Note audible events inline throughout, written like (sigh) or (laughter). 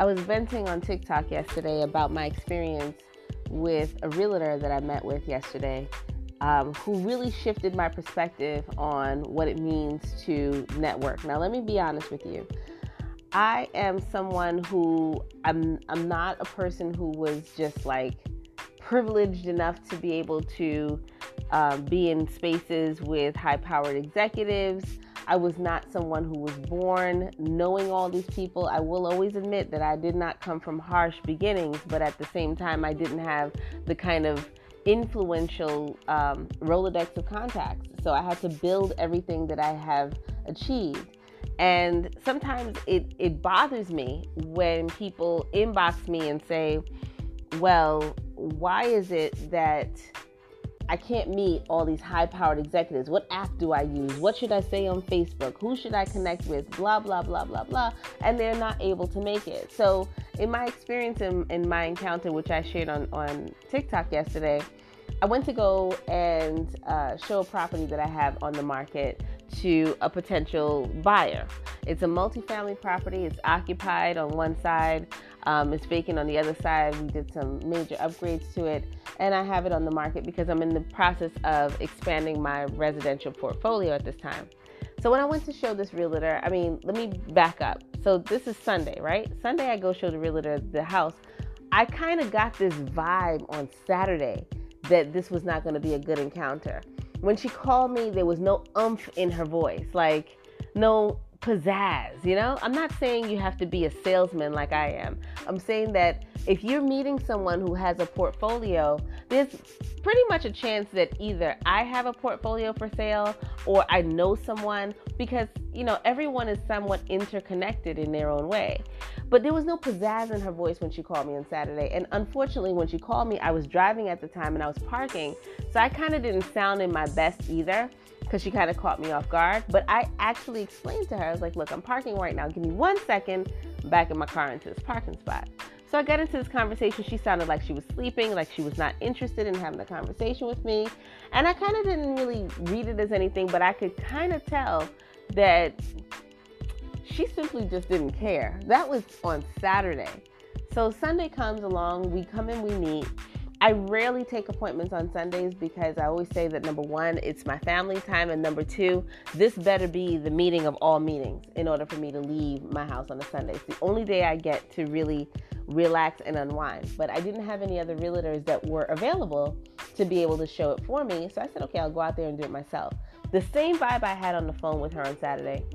I was venting on TikTok yesterday about my experience with a realtor that I met with yesterday um, who really shifted my perspective on what it means to network. Now, let me be honest with you. I am someone who I'm I'm not a person who was just like privileged enough to be able to um, be in spaces with high powered executives. I was not someone who was born knowing all these people. I will always admit that I did not come from harsh beginnings, but at the same time, I didn't have the kind of influential um, Rolodex of contacts. So I had to build everything that I have achieved. And sometimes it, it bothers me when people inbox me and say, well, why is it that I can't meet all these high powered executives. What app do I use? What should I say on Facebook? Who should I connect with? Blah, blah, blah, blah, blah. And they're not able to make it. So, in my experience in, in my encounter, which I shared on, on TikTok yesterday, I went to go and uh, show a property that I have on the market to a potential buyer. It's a multifamily property, it's occupied on one side. Um, it's vacant on the other side. We did some major upgrades to it, and I have it on the market because I'm in the process of expanding my residential portfolio at this time. So when I went to show this realtor, I mean, let me back up. So this is Sunday, right? Sunday I go show the realtor the house. I kind of got this vibe on Saturday that this was not going to be a good encounter. When she called me, there was no umph in her voice, like no pizzazz, you know? I'm not saying you have to be a salesman like I am. I'm saying that if you're meeting someone who has a portfolio, there's pretty much a chance that either I have a portfolio for sale or I know someone because, you know, everyone is somewhat interconnected in their own way. But there was no pizzazz in her voice when she called me on Saturday. And unfortunately, when she called me, I was driving at the time and I was parking. So I kind of didn't sound in my best either because she kind of caught me off guard. But I actually explained to her, I was like, look, I'm parking right now. Give me one second. I'm back in my car into this parking spot. So I got into this conversation. She sounded like she was sleeping, like she was not interested in having a conversation with me. And I kind of didn't really read it as anything, but I could kind of tell that she simply just didn't care. That was on Saturday. So Sunday comes along, we come in, we meet. I rarely take appointments on Sundays because I always say that number one, it's my family time, and number two, this better be the meeting of all meetings in order for me to leave my house on a Sunday. It's the only day I get to really relax and unwind. But I didn't have any other realtors that were available to be able to show it for me. So I said, okay, I'll go out there and do it myself. The same vibe I had on the phone with her on Saturday,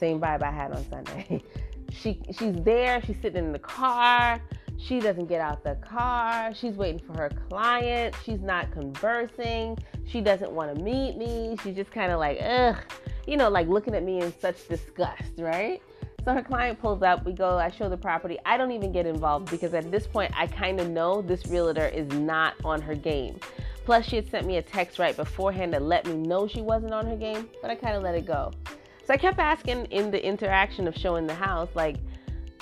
same vibe I had on Sunday. (laughs) she she's there, she's sitting in the car she doesn't get out the car. She's waiting for her client. She's not conversing. She doesn't want to meet me. She's just kind of like, ugh, you know, like looking at me in such disgust, right? So her client pulls up. We go, I show the property. I don't even get involved because at this point, I kind of know this realtor is not on her game. Plus, she had sent me a text right beforehand to let me know she wasn't on her game, but I kind of let it go. So I kept asking in the interaction of showing the house, like,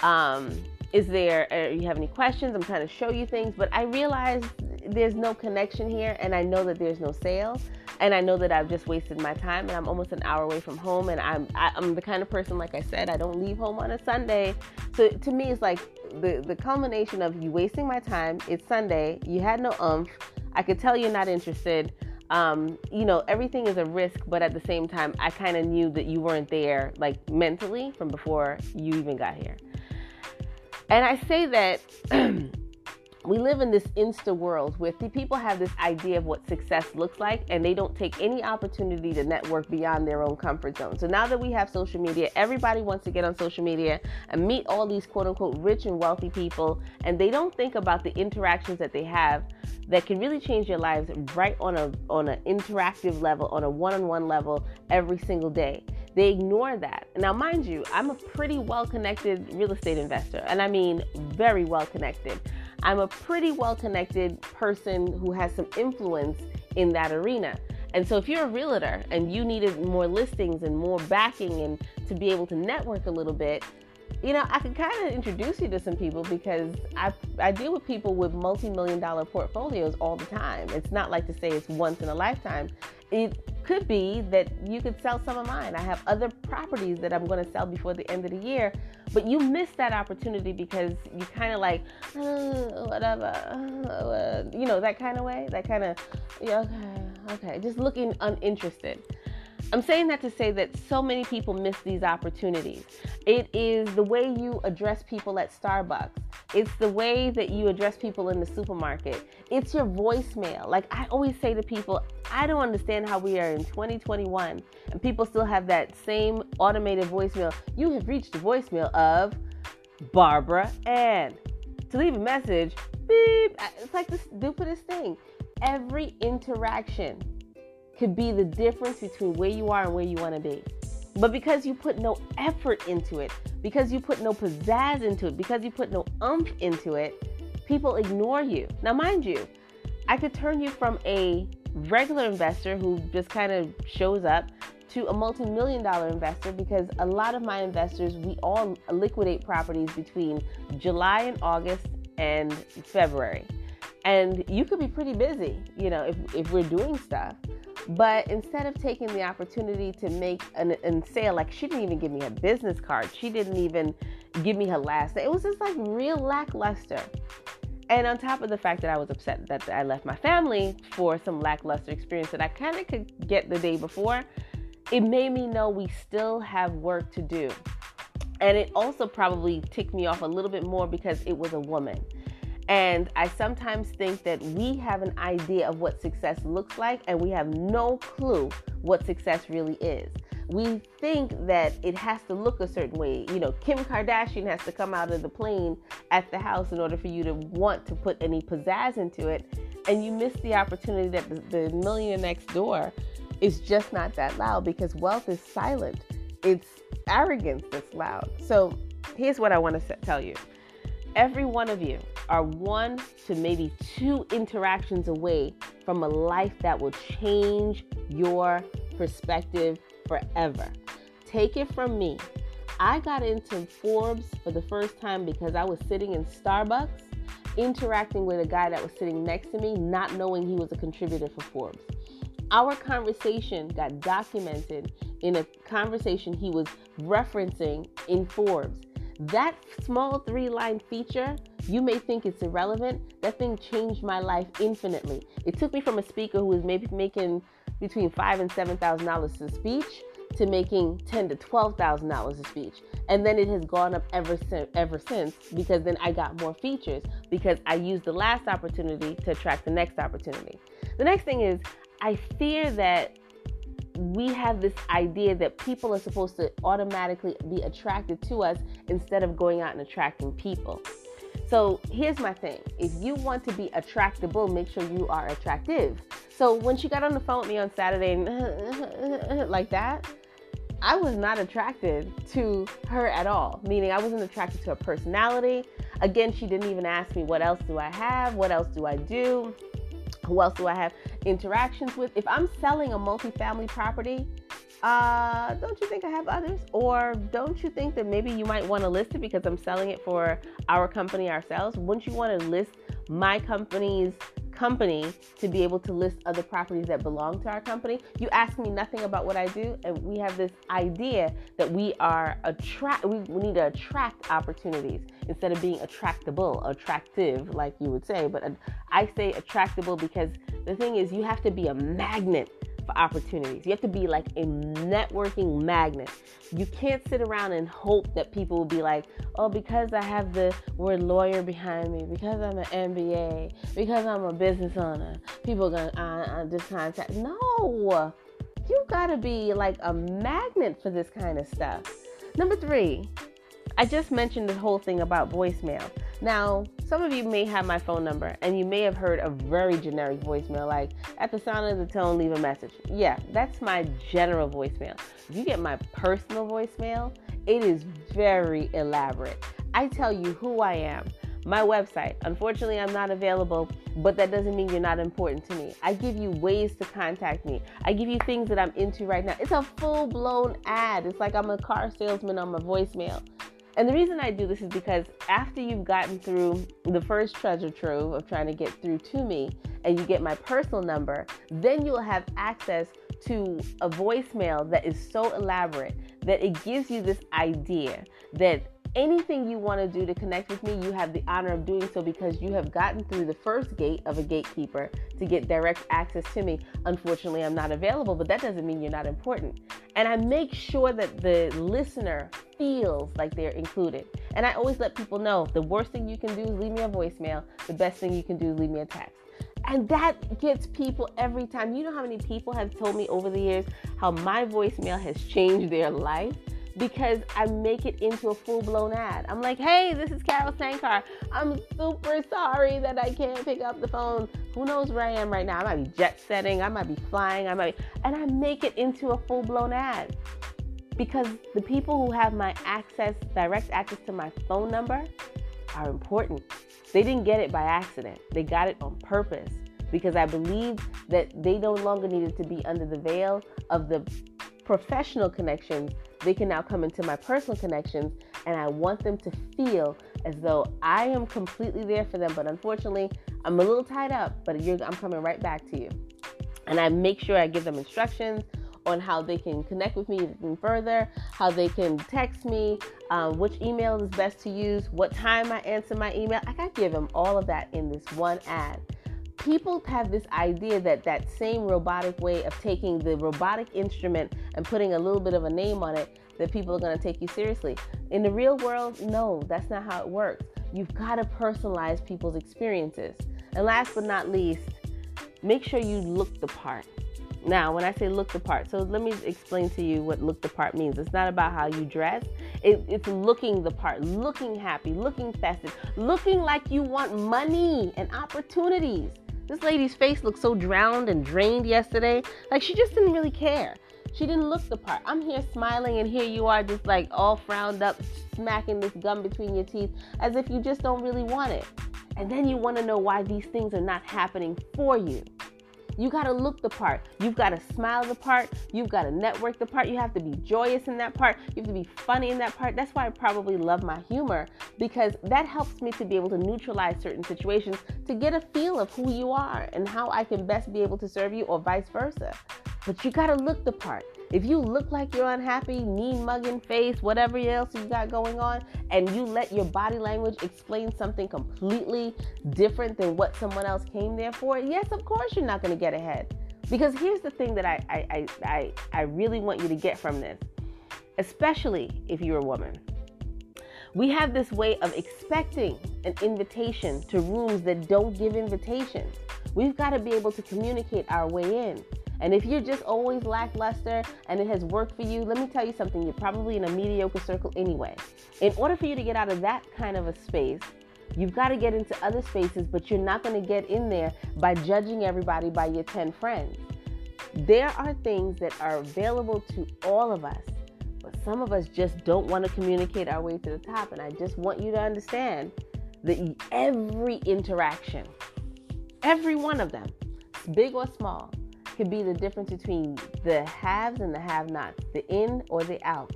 um, is there uh, you have any questions i'm trying to show you things but i realize there's no connection here and i know that there's no sale and i know that i've just wasted my time and i'm almost an hour away from home and i'm I, am i am the kind of person like i said i don't leave home on a sunday so to me it's like the the culmination of you wasting my time it's sunday you had no umph i could tell you're not interested um, you know, everything is a risk, but at the same time, I kind of knew that you weren't there, like mentally, from before you even got here. And I say that (clears throat) we live in this insta world where people have this idea of what success looks like and they don't take any opportunity to network beyond their own comfort zone. So now that we have social media, everybody wants to get on social media and meet all these quote unquote rich and wealthy people and they don't think about the interactions that they have that can really change their lives right on a on an interactive level, on a one-on-one level every single day. They ignore that. Now, mind you, I'm a pretty well connected real estate investor, and I mean very well connected. I'm a pretty well connected person who has some influence in that arena. And so, if you're a realtor and you needed more listings and more backing and to be able to network a little bit, you know, I can kind of introduce you to some people because I, I deal with people with multi million dollar portfolios all the time. It's not like to say it's once in a lifetime. It could be that you could sell some of mine. I have other properties that I'm going to sell before the end of the year, but you missed that opportunity because you kind of like, oh, whatever, uh, you know, that kind of way, that kind of, yeah, okay, okay, just looking uninterested. I'm saying that to say that so many people miss these opportunities. It is the way you address people at Starbucks. It's the way that you address people in the supermarket. It's your voicemail. Like I always say to people, I don't understand how we are in 2021 and people still have that same automated voicemail. You have reached the voicemail of Barbara Ann. To leave a message, beep. It's like the stupidest thing. Every interaction could be the difference between where you are and where you want to be. But because you put no effort into it, because you put no pizzazz into it, because you put no umph into it, people ignore you. Now, mind you, I could turn you from a regular investor who just kind of shows up to a multi million dollar investor because a lot of my investors, we all liquidate properties between July and August and February. And you could be pretty busy, you know, if, if we're doing stuff. But instead of taking the opportunity to make an, an sale, like she didn't even give me a business card, she didn't even give me her last name. It was just like real lackluster. And on top of the fact that I was upset that I left my family for some lackluster experience that I kind of could get the day before, it made me know we still have work to do. And it also probably ticked me off a little bit more because it was a woman. And I sometimes think that we have an idea of what success looks like, and we have no clue what success really is. We think that it has to look a certain way. You know, Kim Kardashian has to come out of the plane at the house in order for you to want to put any pizzazz into it. And you miss the opportunity that the, the millionaire next door is just not that loud because wealth is silent. It's arrogance that's loud. So here's what I want to tell you every one of you are one to maybe two interactions away from a life that will change your perspective forever. Take it from me. I got into Forbes for the first time because I was sitting in Starbucks interacting with a guy that was sitting next to me, not knowing he was a contributor for Forbes. Our conversation got documented in a conversation he was referencing in Forbes. That small three line feature, you may think it's irrelevant. That thing changed my life infinitely. It took me from a speaker who was maybe making between five and seven thousand dollars a speech to making ten to twelve thousand dollars a speech, and then it has gone up ever since. Ever since, because then I got more features because I used the last opportunity to attract the next opportunity. The next thing is I fear that we have this idea that people are supposed to automatically be attracted to us instead of going out and attracting people. So here's my thing if you want to be attractable, make sure you are attractive. So when she got on the phone with me on Saturday (laughs) like that, I was not attracted to her at all, meaning I wasn't attracted to her personality. Again, she didn't even ask me, What else do I have? What else do I do? Who else do I have interactions with? If I'm selling a multifamily property, uh, don't you think I have others? Or don't you think that maybe you might want to list it because I'm selling it for our company ourselves? Wouldn't you want to list my company's company to be able to list other properties that belong to our company. You ask me nothing about what I do, and we have this idea that we are attract. We, we need to attract opportunities instead of being attractable, attractive, like you would say. But I say attractable because the thing is, you have to be a magnet for opportunities. You have to be like a networking magnet. You can't sit around and hope that people will be like, oh, because I have the word lawyer behind me, because I'm an MBA, because I'm a business owner, people are to uh, uh, just contact. No, you got to be like a magnet for this kind of stuff. Number three, I just mentioned the whole thing about voicemail. Now, some of you may have my phone number and you may have heard a very generic voicemail like, at the sound of the tone, leave a message. Yeah, that's my general voicemail. If you get my personal voicemail, it is very elaborate. I tell you who I am, my website. Unfortunately, I'm not available, but that doesn't mean you're not important to me. I give you ways to contact me. I give you things that I'm into right now. It's a full blown ad. It's like I'm a car salesman on my voicemail. And the reason I do this is because after you've gotten through the first treasure trove of trying to get through to me and you get my personal number, then you'll have access to a voicemail that is so elaborate that it gives you this idea that anything you want to do to connect with me, you have the honor of doing so because you have gotten through the first gate of a gatekeeper to get direct access to me. Unfortunately, I'm not available, but that doesn't mean you're not important. And I make sure that the listener feels like they're included. And I always let people know the worst thing you can do is leave me a voicemail, the best thing you can do is leave me a text. And that gets people every time. You know how many people have told me over the years how my voicemail has changed their life? Because I make it into a full blown ad. I'm like, hey, this is Carol Sankar. I'm super sorry that I can't pick up the phone. Who knows where I am right now? I might be jet setting, I might be flying, I might, be, and I make it into a full blown ad because the people who have my access, direct access to my phone number, are important. They didn't get it by accident, they got it on purpose because I believe that they no longer needed to be under the veil of the professional connections they can now come into my personal connections and I want them to feel as though I am completely there for them. But unfortunately, I'm a little tied up, but I'm coming right back to you. And I make sure I give them instructions on how they can connect with me even further, how they can text me, um, which email is best to use, what time I answer my email. I got to give them all of that in this one ad people have this idea that that same robotic way of taking the robotic instrument and putting a little bit of a name on it that people are going to take you seriously. In the real world, no, that's not how it works. You've got to personalize people's experiences. And last but not least, make sure you look the part. Now, when I say look the part, so let me explain to you what look the part means. It's not about how you dress, it, it's looking the part, looking happy, looking festive, looking like you want money and opportunities. This lady's face looked so drowned and drained yesterday. Like she just didn't really care. She didn't look the part. I'm here smiling, and here you are just like all frowned up, smacking this gum between your teeth as if you just don't really want it. And then you want to know why these things are not happening for you. You got to look the part. You've got to smile the part. You've got to network the part. You have to be joyous in that part. You have to be funny in that part. That's why I probably love my humor because that helps me to be able to neutralize certain situations to get a feel of who you are and how I can best be able to serve you or vice versa. But you got to look the part. If you look like you're unhappy, mean mugging face, whatever else you got going on, and you let your body language explain something completely different than what someone else came there for, yes, of course you're not going to get ahead. Because here's the thing that I, I, I, I really want you to get from this, especially if you're a woman. We have this way of expecting an invitation to rooms that don't give invitations. We've got to be able to communicate our way in. And if you're just always lackluster and it has worked for you, let me tell you something, you're probably in a mediocre circle anyway. In order for you to get out of that kind of a space, you've got to get into other spaces, but you're not going to get in there by judging everybody by your 10 friends. There are things that are available to all of us, but some of us just don't want to communicate our way to the top. And I just want you to understand that every interaction, every one of them, big or small, could be the difference between the haves and the have nots, the in or the out,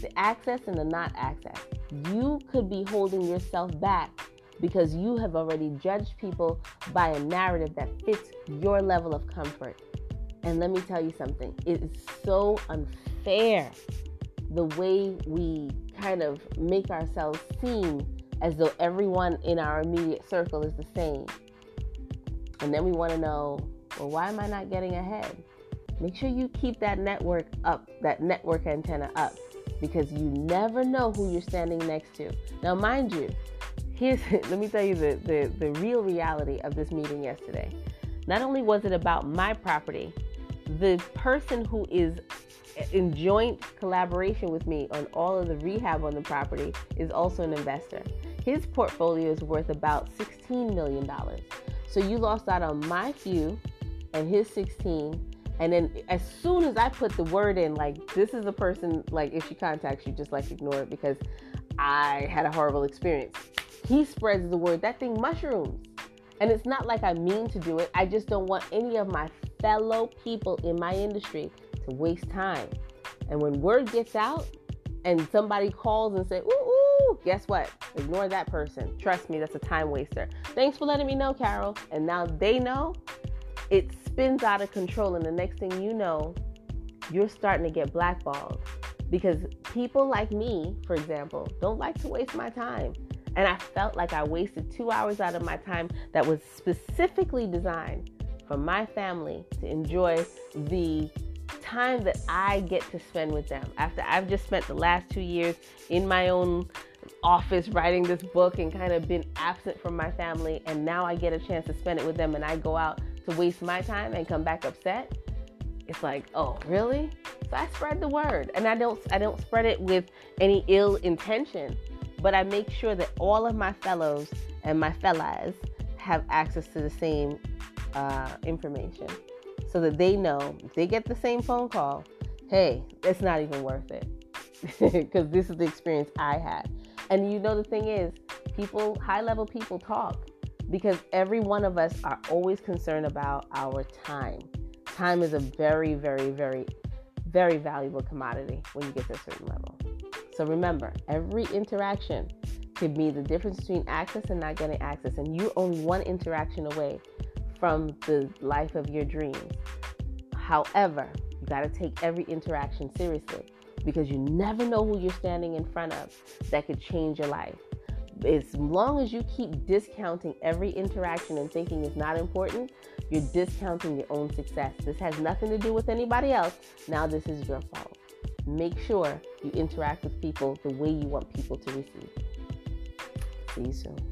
the access and the not access. You could be holding yourself back because you have already judged people by a narrative that fits your level of comfort. And let me tell you something, it is so unfair the way we kind of make ourselves seem as though everyone in our immediate circle is the same. And then we want to know well, why am I not getting ahead? Make sure you keep that network up, that network antenna up, because you never know who you're standing next to. Now, mind you, here's (laughs) let me tell you the, the, the real reality of this meeting yesterday. Not only was it about my property, the person who is in joint collaboration with me on all of the rehab on the property is also an investor. His portfolio is worth about $16 million. So you lost out on my few and his 16 and then as soon as I put the word in, like this is a person, like if she contacts you, just like ignore it because I had a horrible experience. He spreads the word. That thing mushrooms. And it's not like I mean to do it. I just don't want any of my fellow people in my industry waste time. And when word gets out and somebody calls and say, ooh, ooh, guess what? Ignore that person. Trust me, that's a time waster. Thanks for letting me know, Carol. And now they know it spins out of control, and the next thing you know, you're starting to get blackballed because people like me, for example, don't like to waste my time. And I felt like I wasted two hours out of my time that was specifically designed for my family to enjoy the time that I get to spend with them. After I've just spent the last two years in my own office writing this book and kind of been absent from my family, and now I get a chance to spend it with them, and I go out to waste my time and come back upset. It's like, oh, really? So I spread the word, and I don't I don't spread it with any ill intention, but I make sure that all of my fellows and my fellas have access to the same uh, information, so that they know if they get the same phone call, hey, it's not even worth it, (laughs) because this is the experience I had. And you know the thing is, people, high level people talk because every one of us are always concerned about our time. Time is a very, very, very very valuable commodity when you get to a certain level. So remember, every interaction could be the difference between access and not getting access. And you're only one interaction away from the life of your dreams. However, you got to take every interaction seriously because you never know who you're standing in front of that could change your life. As long as you keep discounting every interaction and thinking it's not important, you're discounting your own success. This has nothing to do with anybody else. Now, this is your fault. Make sure you interact with people the way you want people to receive. See you soon.